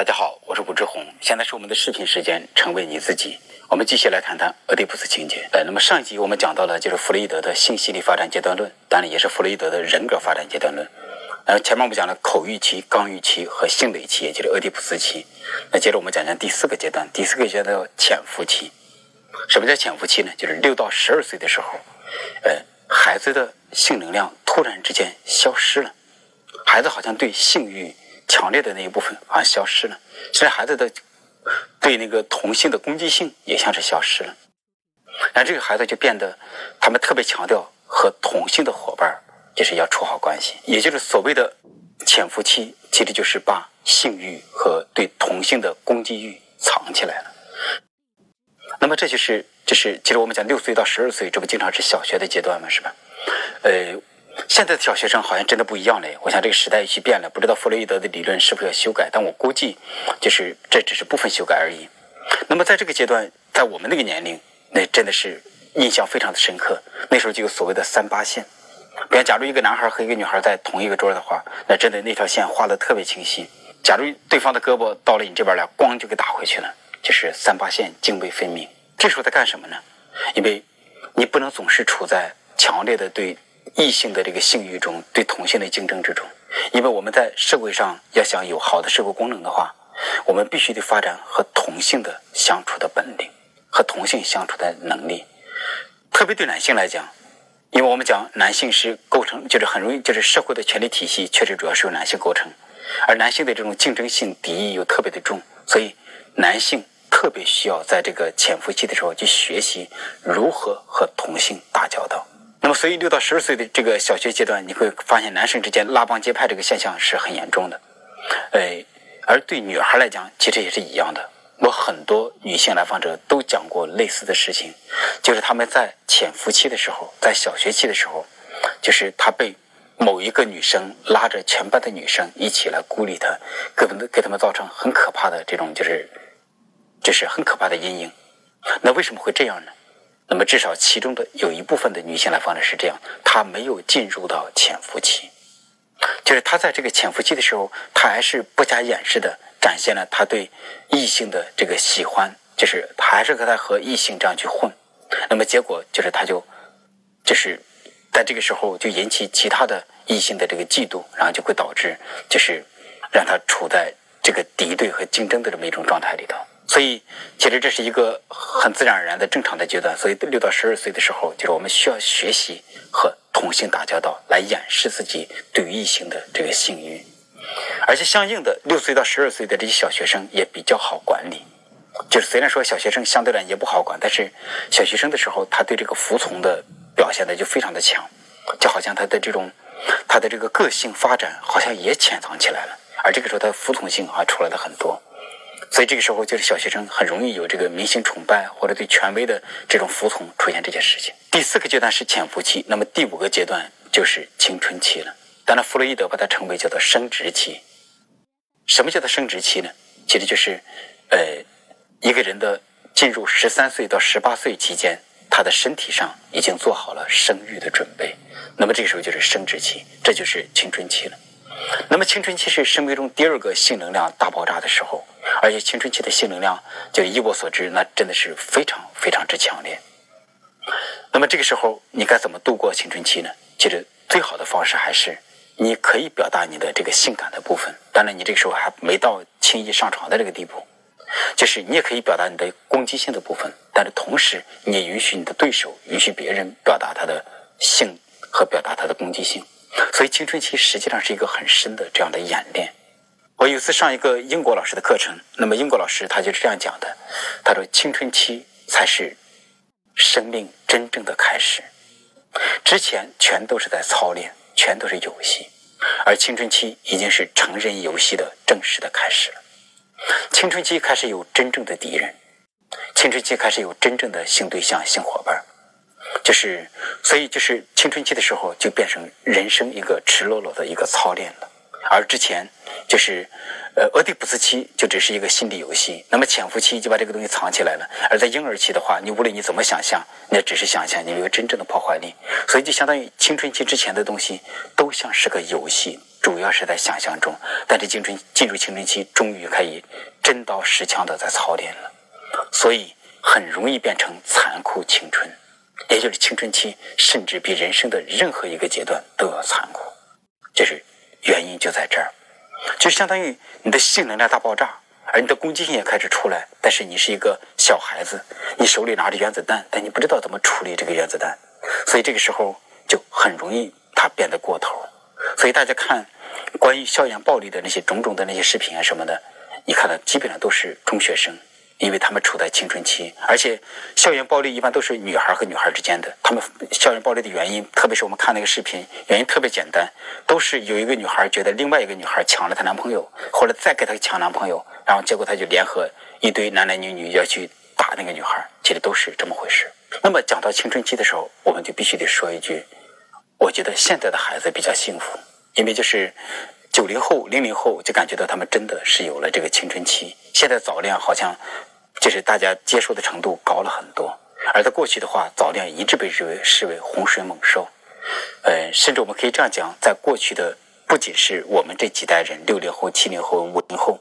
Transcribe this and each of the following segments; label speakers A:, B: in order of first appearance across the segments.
A: 大家好，我是武志红，现在是我们的视频时间，成为你自己。我们继续来谈谈俄狄浦斯情节。呃，那么上一集我们讲到了就是弗洛伊德的性心理发展阶段论，当然也是弗洛伊德的人格发展阶段论。然后，前面我们讲了口欲期、刚欲期和性蕾期，也就是俄狄浦斯期。那接着我们讲讲第四个阶段，第四个阶段叫潜伏期。什么叫潜伏期呢？就是六到十二岁的时候，呃，孩子的性能量突然之间消失了，孩子好像对性欲强烈的那一部分好像消失了，现在孩子的。对那个同性的攻击性也像是消失了，然后这个孩子就变得，他们特别强调和同性的伙伴就是要处好关系，也就是所谓的潜伏期，其实就是把性欲和对同性的攻击欲藏起来了。那么这就是就是其实我们讲六岁到十二岁，这不经常是小学的阶段吗？是吧？呃。现在的小学生好像真的不一样嘞，我想这个时代去变了，不知道弗洛伊德的理论是否要修改，但我估计就是这只是部分修改而已。那么在这个阶段，在我们那个年龄，那真的是印象非常的深刻。那时候就有所谓的三八线，比方假如一个男孩和一个女孩在同一个桌的话，那真的那条线画的特别清晰。假如对方的胳膊到了你这边来，咣就给打回去了，就是三八线泾渭分明。这时候在干什么呢？因为你不能总是处在强烈的对。异性的这个性欲中，对同性的竞争之中，因为我们在社会上要想有好的社会功能的话，我们必须得发展和同性的相处的本领，和同性相处的能力。特别对男性来讲，因为我们讲男性是构成，就是很容易，就是社会的权力体系确实主要是由男性构成，而男性的这种竞争性敌意又特别的重，所以男性特别需要在这个潜伏期的时候去学习如何和同性打交道。那么，所以六到十二岁的这个小学阶段，你会发现男生之间拉帮结派这个现象是很严重的。呃，而对女孩来讲，其实也是一样的。我很多女性来访者都讲过类似的事情，就是他们在潜伏期的时候，在小学期的时候，就是他被某一个女生拉着全班的女生一起来孤立他，给他们给他们造成很可怕的这种就是就是很可怕的阴影。那为什么会这样呢？那么，至少其中的有一部分的女性来访者是这样，她没有进入到潜伏期，就是她在这个潜伏期的时候，她还是不加掩饰的展现了她对异性的这个喜欢，就是还是和她和异性这样去混。那么结果就是，她就就是在这个时候就引起其他的异性的这个嫉妒，然后就会导致就是让她处在这个敌对和竞争的这么一种状态里头。所以，其实这是一个很自然而然的正常的阶段。所以，六到十二岁的时候，就是我们需要学习和同性打交道，来掩饰自己对于异性的这个性欲。而且，相应的，六岁到十二岁的这些小学生也比较好管理。就是虽然说小学生相对来也不好管，但是小学生的时候，他对这个服从的表现的就非常的强，就好像他的这种他的这个个性发展好像也潜藏起来了。而这个时候，他的服从性啊出来的很多。所以这个时候，就是小学生很容易有这个明星崇拜或者对权威的这种服从出现这些事情。第四个阶段是潜伏期，那么第五个阶段就是青春期了。当然，弗洛伊德把它称为叫做生殖期。什么叫做生殖期呢？其实就是，呃，一个人的进入十三岁到十八岁期间，他的身体上已经做好了生育的准备。那么这个时候就是生殖期，这就是青春期了。那么青春期是生命中第二个性能量大爆炸的时候。而且青春期的性能量，就一我所知，那真的是非常非常之强烈。那么这个时候，你该怎么度过青春期呢？其实最好的方式还是，你可以表达你的这个性感的部分。当然，你这个时候还没到轻易上床的这个地步，就是你也可以表达你的攻击性的部分。但是同时，你也允许你的对手，允许别人表达他的性和表达他的攻击性。所以，青春期实际上是一个很深的这样的演练。我有次上一个英国老师的课程，那么英国老师他就是这样讲的，他说青春期才是生命真正的开始，之前全都是在操练，全都是游戏，而青春期已经是成人游戏的正式的开始了。青春期开始有真正的敌人，青春期开始有真正的性对象、性伙伴，就是所以就是青春期的时候就变成人生一个赤裸裸的一个操练了。而之前就是，呃，俄狄浦斯期就只是一个心理游戏，那么潜伏期就把这个东西藏起来了。而在婴儿期的话，你无论你怎么想象，那只是想象，你没有真正的破坏力。所以就相当于青春期之前的东西都像是个游戏，主要是在想象中，但是青春进入青春期，终于可以真刀实枪的在操练了，所以很容易变成残酷青春，也就是青春期甚至比人生的任何一个阶段都要残酷，就是原因就在这儿，就相当于你的性能量大爆炸。而你的攻击性也开始出来，但是你是一个小孩子，你手里拿着原子弹，但你不知道怎么处理这个原子弹，所以这个时候就很容易它变得过头。所以大家看关于校园暴力的那些种种的那些视频啊什么的，你看的基本上都是中学生。因为他们处在青春期，而且校园暴力一般都是女孩和女孩之间的。他们校园暴力的原因，特别是我们看那个视频，原因特别简单，都是有一个女孩觉得另外一个女孩抢了她男朋友，后来再给她抢男朋友，然后结果她就联合一堆男男女女要去打那个女孩，其实都是这么回事。那么讲到青春期的时候，我们就必须得说一句，我觉得现在的孩子比较幸福，因为就是九零后、零零后就感觉到他们真的是有了这个青春期，现在早恋好像。就是大家接受的程度高了很多，而在过去的话，早恋一直被视为视为洪水猛兽，呃，甚至我们可以这样讲，在过去的不仅是我们这几代人，六零后、七零后、五零后，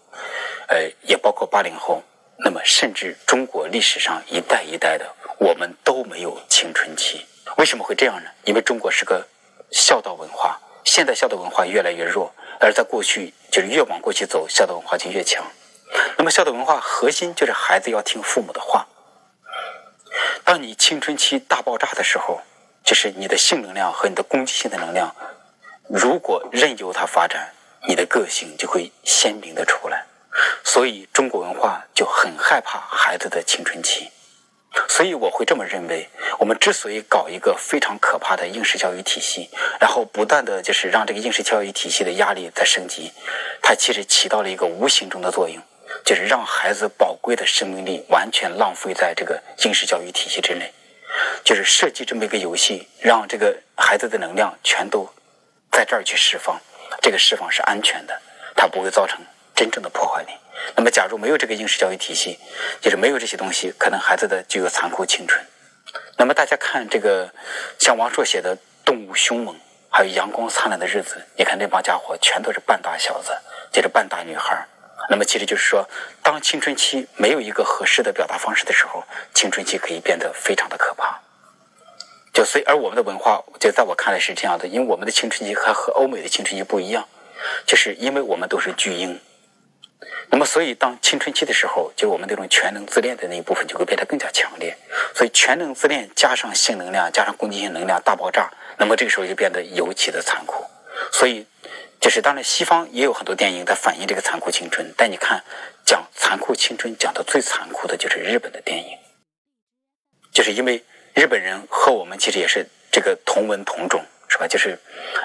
A: 呃，也包括八零后，那么甚至中国历史上一代一代的，我们都没有青春期。为什么会这样呢？因为中国是个孝道文化，现代孝道文化越来越弱，而在过去就是越往过去走，孝道文化就越强。那么孝道文化核心就是孩子要听父母的话。当你青春期大爆炸的时候，就是你的性能量和你的攻击性的能量，如果任由它发展，你的个性就会鲜明的出来。所以中国文化就很害怕孩子的青春期。所以我会这么认为，我们之所以搞一个非常可怕的应试教育体系，然后不断的就是让这个应试教育体系的压力在升级，它其实起到了一个无形中的作用。就是让孩子宝贵的生命力完全浪费在这个应试教育体系之内，就是设计这么一个游戏，让这个孩子的能量全都在这儿去释放，这个释放是安全的，它不会造成真正的破坏力。那么，假如没有这个应试教育体系，就是没有这些东西，可能孩子的就有残酷青春。那么，大家看这个，像王朔写的《动物凶猛》，还有《阳光灿烂的日子》，你看那帮家伙全都是半大小子，就是半大女孩。那么，其实就是说，当青春期没有一个合适的表达方式的时候，青春期可以变得非常的可怕。就所以，而我们的文化，就在我看来是这样的，因为我们的青春期还和欧美的青春期不一样，就是因为我们都是巨婴。那么，所以当青春期的时候，就我们那种全能自恋的那一部分就会变得更加强烈。所以，全能自恋加上性能量加上攻击性能量大爆炸，那么这个时候就变得尤其的残酷。所以。就是当然，西方也有很多电影在反映这个残酷青春，但你看，讲残酷青春讲的最残酷的就是日本的电影，就是因为日本人和我们其实也是这个同文同种，是吧？就是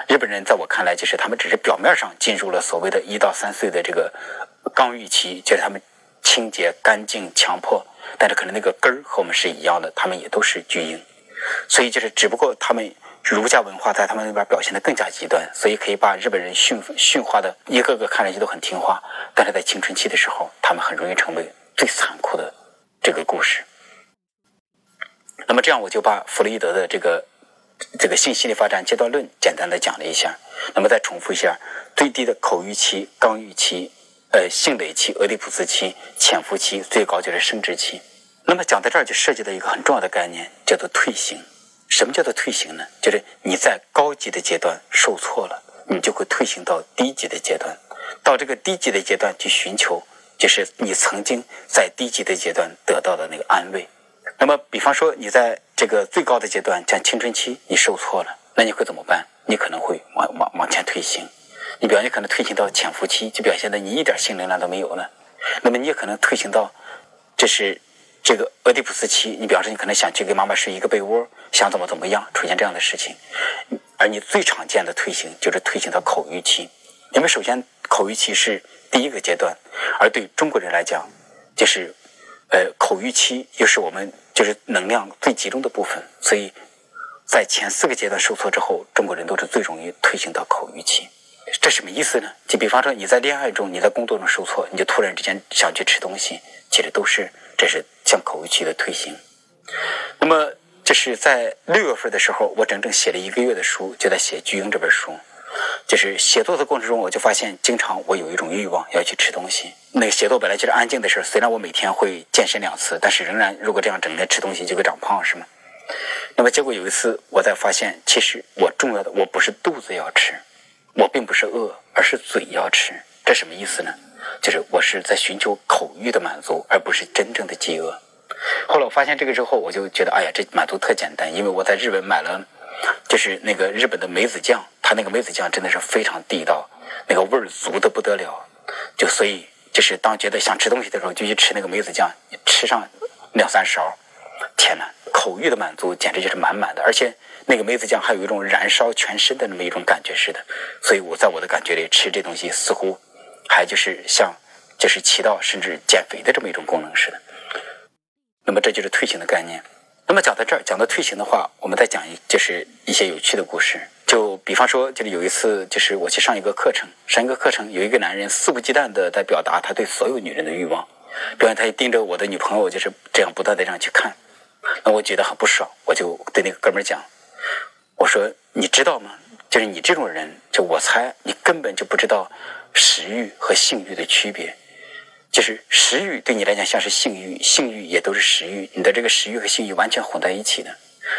A: 日本人在我看来，就是他们只是表面上进入了所谓的一到三岁的这个刚预期，就是他们清洁、干净、强迫，但是可能那个根儿和我们是一样的，他们也都是巨婴，所以就是只不过他们。儒家文化在他们那边表现的更加极端，所以可以把日本人驯驯化的一个个看上去都很听话，但是在青春期的时候，他们很容易成为最残酷的这个故事。那么这样，我就把弗洛伊德的这个这个性心理发展阶段论简单的讲了一下。那么再重复一下：最低的口欲期、刚欲期、呃性蕾期、俄狄浦斯期、潜伏期，最高就是生殖期。那么讲到这儿，就涉及到一个很重要的概念，叫做退行。什么叫做退行呢？就是你在高级的阶段受挫了，你就会退行到低级的阶段，到这个低级的阶段去寻求，就是你曾经在低级的阶段得到的那个安慰。那么，比方说你在这个最高的阶段，像青春期，你受挫了，那你会怎么办？你可能会往往往前退行，你表现可能退行到潜伏期，就表现的你一点性能量都没有了。那么你也可能退行到，这是。这个俄狄浦斯期，你表示你可能想去跟妈妈睡一个被窝，想怎么怎么样，出现这样的事情。而你最常见的退行就是退行到口欲期，因为首先口欲期是第一个阶段，而对中国人来讲，就是呃口欲期又是我们就是能量最集中的部分，所以在前四个阶段受挫之后，中国人都是最容易退行到口欲期。这什么意思呢？就比方说你在恋爱中，你在工作中受挫，你就突然之间想去吃东西，其实都是这是。向口欲期的退行。那么，这是在六月份的时候，我整整写了一个月的书，就在写《巨婴》这本书。就是写作的过程中，我就发现，经常我有一种欲望要去吃东西。那个写作本来就是安静的事虽然我每天会健身两次，但是仍然如果这样整天吃东西就会长胖，是吗？那么结果有一次，我才发现，其实我重要的我不是肚子要吃，我并不是饿，而是嘴要吃。这什么意思呢？就是我是在寻求口欲的满足，而不是真正的饥饿。后来我发现这个之后，我就觉得，哎呀，这满足特简单，因为我在日本买了，就是那个日本的梅子酱，它那个梅子酱真的是非常地道，那个味儿足的不得了。就所以就是当觉得想吃东西的时候，就去吃那个梅子酱，吃上两三勺，天哪！口欲的满足简直就是满满的，而且那个梅子酱还有一种燃烧全身的那么一种感觉似的，所以我在我的感觉里吃这东西似乎还就是像就是起到甚至减肥的这么一种功能似的。那么这就是退行的概念。那么讲到这儿，讲到退行的话，我们再讲一就是一些有趣的故事。就比方说，就是有一次，就是我去上一个课程，上一个课程有一个男人肆无忌惮的在表达他对所有女人的欲望，比方他也盯着我的女朋友，就是这样不断的这样去看。那我觉得很不爽，我就对那个哥们儿讲：“我说你知道吗？就是你这种人，就我猜你根本就不知道食欲和性欲的区别。就是食欲对你来讲像是性欲，性欲也都是食欲，你的这个食欲和性欲完全混在一起的。”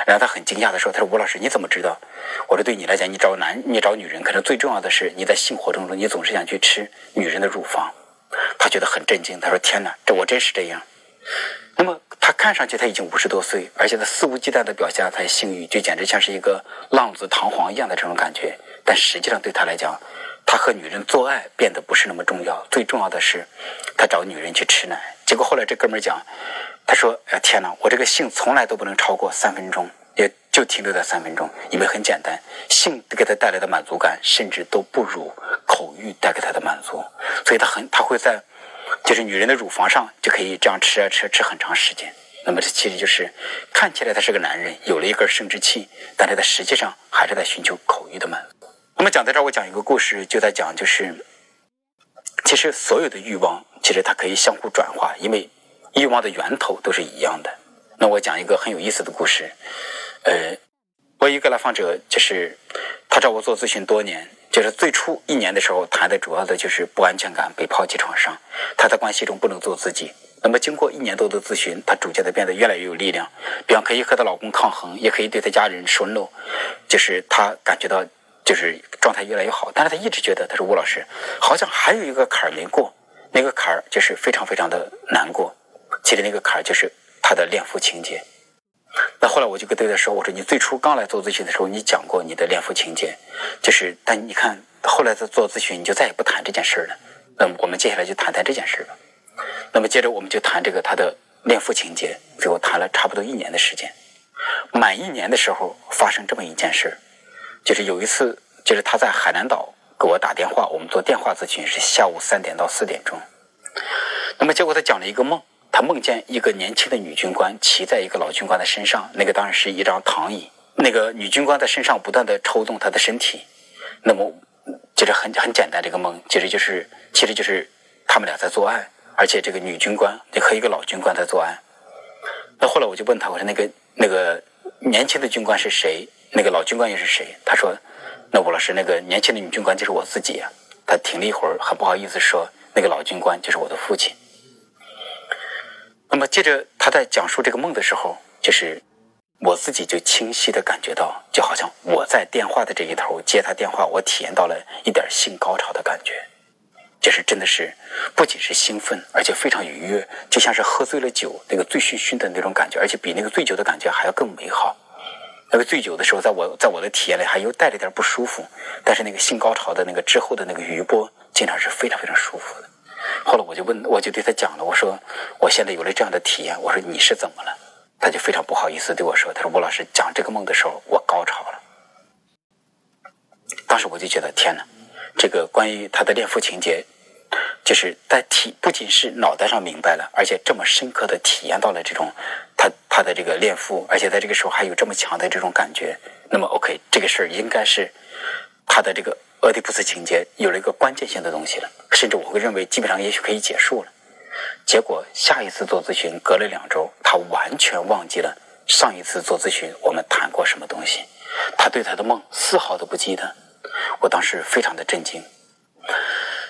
A: 然后他很惊讶的说：“他说吴老师你怎么知道？我说对你来讲，你找男你找女人，可能最重要的是你在性活动中你总是想去吃女人的乳房。”他觉得很震惊，他说：“天哪，这我真是这样。”那么他看上去他已经五十多岁，而且他肆无忌惮的表现他的性欲，就简直像是一个浪子堂皇一样的这种感觉。但实际上对他来讲，他和女人做爱变得不是那么重要，最重要的是他找女人去吃奶。结果后来这哥们儿讲，他说：“哎天哪，我这个性从来都不能超过三分钟，也就停留在三分钟，因为很简单，性给他带来的满足感甚至都不如口欲带给他的满足，所以他很他会在。”就是女人的乳房上就可以这样吃啊吃吃很长时间，那么这其实就是看起来他是个男人，有了一根生殖器，但是他实际上还是在寻求口欲的满足。那么讲到这儿，我讲一个故事，就在讲就是其实所有的欲望其实它可以相互转化，因为欲望的源头都是一样的。那我讲一个很有意思的故事，呃，我一个来访者就是他找我做咨询多年。就是最初一年的时候谈的主要的就是不安全感、被抛弃创伤，他在关系中不能做自己。那么经过一年多的咨询，他逐渐的变得越来越有力量，比方可以和她老公抗衡，也可以对她家人说 no，就是她感觉到就是状态越来越好。但是他一直觉得，他说吴老师好像还有一个坎儿没过，那个坎儿就是非常非常的难过。其实那个坎儿就是他的恋父情节。那后来我就跟对他说：“我说你最初刚来做咨询的时候，你讲过你的恋父情节，就是但你看后来在做咨询，你就再也不谈这件事了。那么我们接下来就谈谈这件事吧。那么接着我们就谈这个他的恋父情节，最后谈了差不多一年的时间。满一年的时候发生这么一件事，就是有一次，就是他在海南岛给我打电话，我们做电话咨询是下午三点到四点钟。那么结果他讲了一个梦。”他梦见一个年轻的女军官骑在一个老军官的身上，那个当然是一张躺椅。那个女军官在身上不断的抽动他的身体，那么就是很很简单，这个梦其实就是其实就是他们俩在做爱，而且这个女军官和一个老军官在做爱。那后来我就问他，我说那个那个年轻的军官是谁？那个老军官又是谁？他说，那吴老师，那个年轻的女军官就是我自己呀。他停了一会儿，很不好意思说，那个老军官就是我的父亲。那么接着他在讲述这个梦的时候，就是我自己就清晰的感觉到，就好像我在电话的这一头接他电话，我体验到了一点性高潮的感觉，就是真的是不仅是兴奋，而且非常愉悦，就像是喝醉了酒那个醉醺醺的那种感觉，而且比那个醉酒的感觉还要更美好。那个醉酒的时候，在我在我的体验里还又带了点不舒服，但是那个性高潮的那个之后的那个余波，经常是非常非常舒服的。后来我就问，我就对他讲了，我说我现在有了这样的体验，我说你是怎么了？他就非常不好意思对我说，他说吴老师讲这个梦的时候，我高潮了。当时我就觉得天哪，这个关于他的恋父情节，就是在体不仅是脑袋上明白了，而且这么深刻的体验到了这种他的这个恋父，而且在这个时候还有这么强的这种感觉，那么 OK，这个事儿应该是他的这个。俄狄浦斯情节有了一个关键性的东西了，甚至我会认为基本上也许可以结束了。结果下一次做咨询隔了两周，他完全忘记了上一次做咨询我们谈过什么东西，他对他的梦丝毫都不记得。我当时非常的震惊。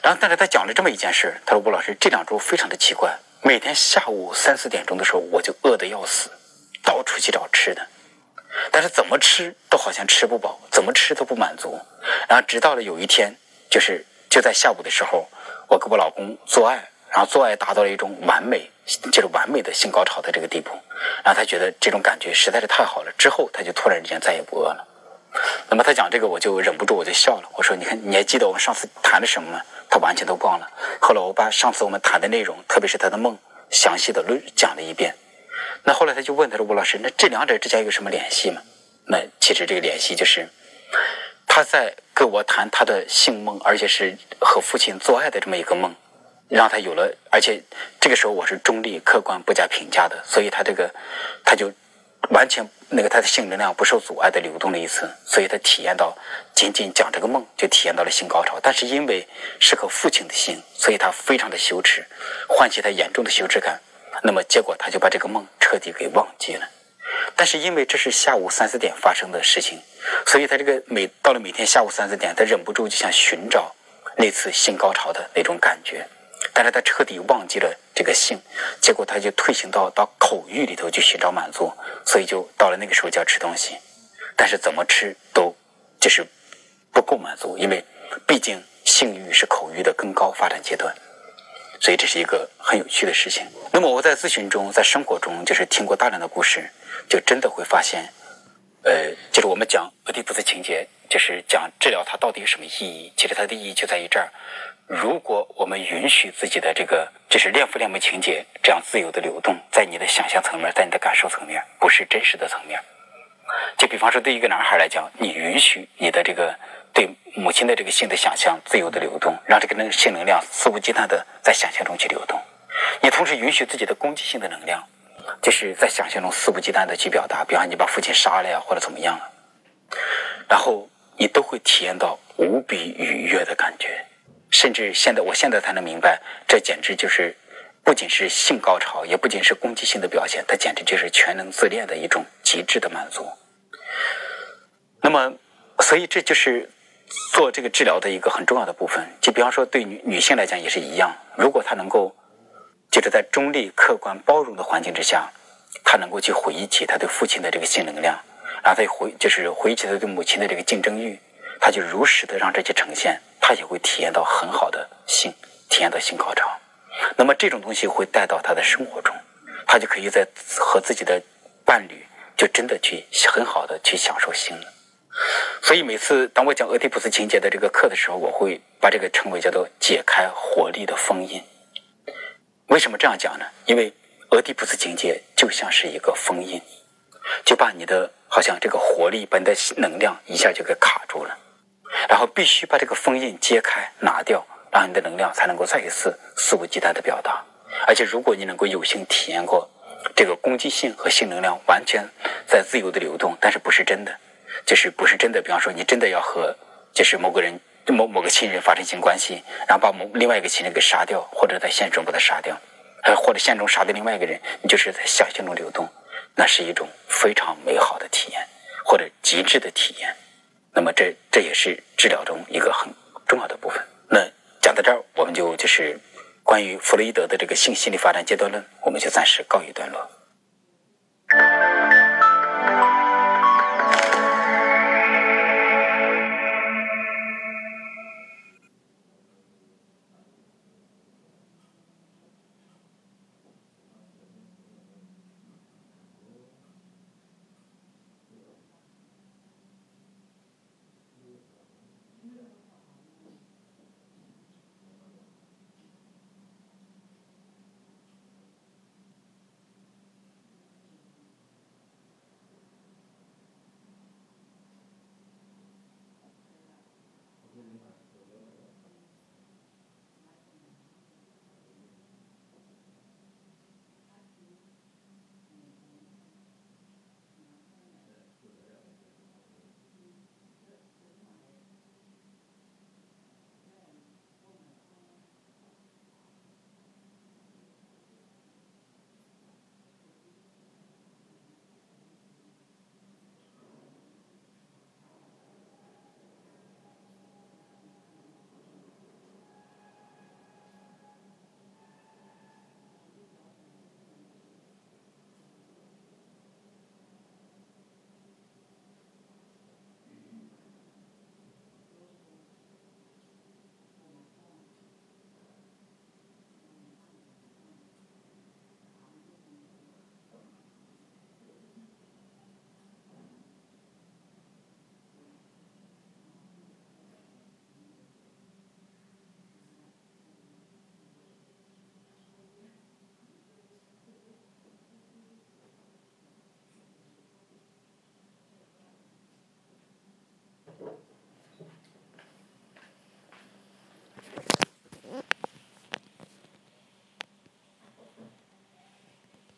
A: 然后，但是他讲了这么一件事，他说：“吴老师，这两周非常的奇怪，每天下午三四点钟的时候，我就饿得要死，到处去找吃的，但是怎么吃都好像吃不饱，怎么吃都不满足。然后，直到了有一天，就是就在下午的时候，我跟我老公做爱，然后做爱达到了一种完美，就是完美的性高潮的这个地步。然后他觉得这种感觉实在是太好了，之后他就突然之间再也不饿了。那么他讲这个，我就忍不住我就笑了。我说：你看，你还记得我们上次谈了什么吗？他完全都忘了。后来我把上次我们谈的内容，特别是他的梦，详细的论讲了一遍。那后来他就问他说：吴老师，那这两者之间有什么联系吗？那其实这个联系就是他在跟我谈他的性梦，而且是和父亲做爱的这么一个梦，让他有了，而且这个时候我是中立、客观、不加评价的，所以他这个他就。完全那个他的性能量不受阻碍的流动了一次，所以他体验到仅仅讲这个梦就体验到了性高潮。但是因为是和父亲的性，所以他非常的羞耻，唤起他严重的羞耻感。那么结果他就把这个梦彻底给忘记了。但是因为这是下午三四点发生的事情，所以他这个每到了每天下午三四点，他忍不住就想寻找那次性高潮的那种感觉。但是他彻底忘记了这个性，结果他就退行到到口欲里头去寻找满足，所以就到了那个时候就要吃东西，但是怎么吃都就是不够满足，因为毕竟性欲是口欲的更高发展阶段，所以这是一个很有趣的事情。那么我在咨询中，在生活中，就是听过大量的故事，就真的会发现，呃，就是我们讲俄狄浦斯情节，就是讲治疗它到底有什么意义？其实它的意义就在于这儿。如果我们允许自己的这个就是恋父恋母情节这样自由的流动，在你的想象层面，在你的感受层面，不是真实的层面。就比方说，对一个男孩来讲，你允许你的这个对母亲的这个性的想象自由的流动，让这个能性能量肆无忌惮的在想象中去流动。你同时允许自己的攻击性的能量，就是在想象中肆无忌惮的去表达。比方你把父亲杀了呀，或者怎么样了，然后你都会体验到无比愉悦的感觉。甚至现在，我现在才能明白，这简直就是不仅是性高潮，也不仅是攻击性的表现，它简直就是全能自恋的一种极致的满足。那么，所以这就是做这个治疗的一个很重要的部分。就比方说，对女女性来讲也是一样，如果她能够就是在中立、客观、包容的环境之下，她能够去回忆起她对父亲的这个性能量，然后再回就是回忆起她对母亲的这个竞争欲，她就如实的让这些呈现。他也会体验到很好的性，体验到性高潮。那么这种东西会带到他的生活中，他就可以在和自己的伴侣就真的去很好的去享受性了。所以每次当我讲俄狄浦斯情节的这个课的时候，我会把这个称为叫做解开活力的封印。为什么这样讲呢？因为俄狄浦斯情节就像是一个封印，就把你的好像这个活力、把你的能量一下就给卡住了。然后必须把这个封印揭开、拿掉，让你的能量才能够再一次肆无忌惮的表达。而且，如果你能够有幸体验过这个攻击性和性能量完全在自由的流动，但是不是真的，就是不是真的。比方说，你真的要和就是某个人、某某个亲人发生性关系，然后把某另外一个亲人给杀掉，或者在现实中把他杀掉，呃，或者现实中杀掉另外一个人，你就是在想象中流动，那是一种非常美好的体验，或者极致的体验。那么这这也是治疗中一个很重要的部分。那讲到这儿我们就就是关于弗洛伊德的这个性心理发展阶段论我们就暂时告一段落。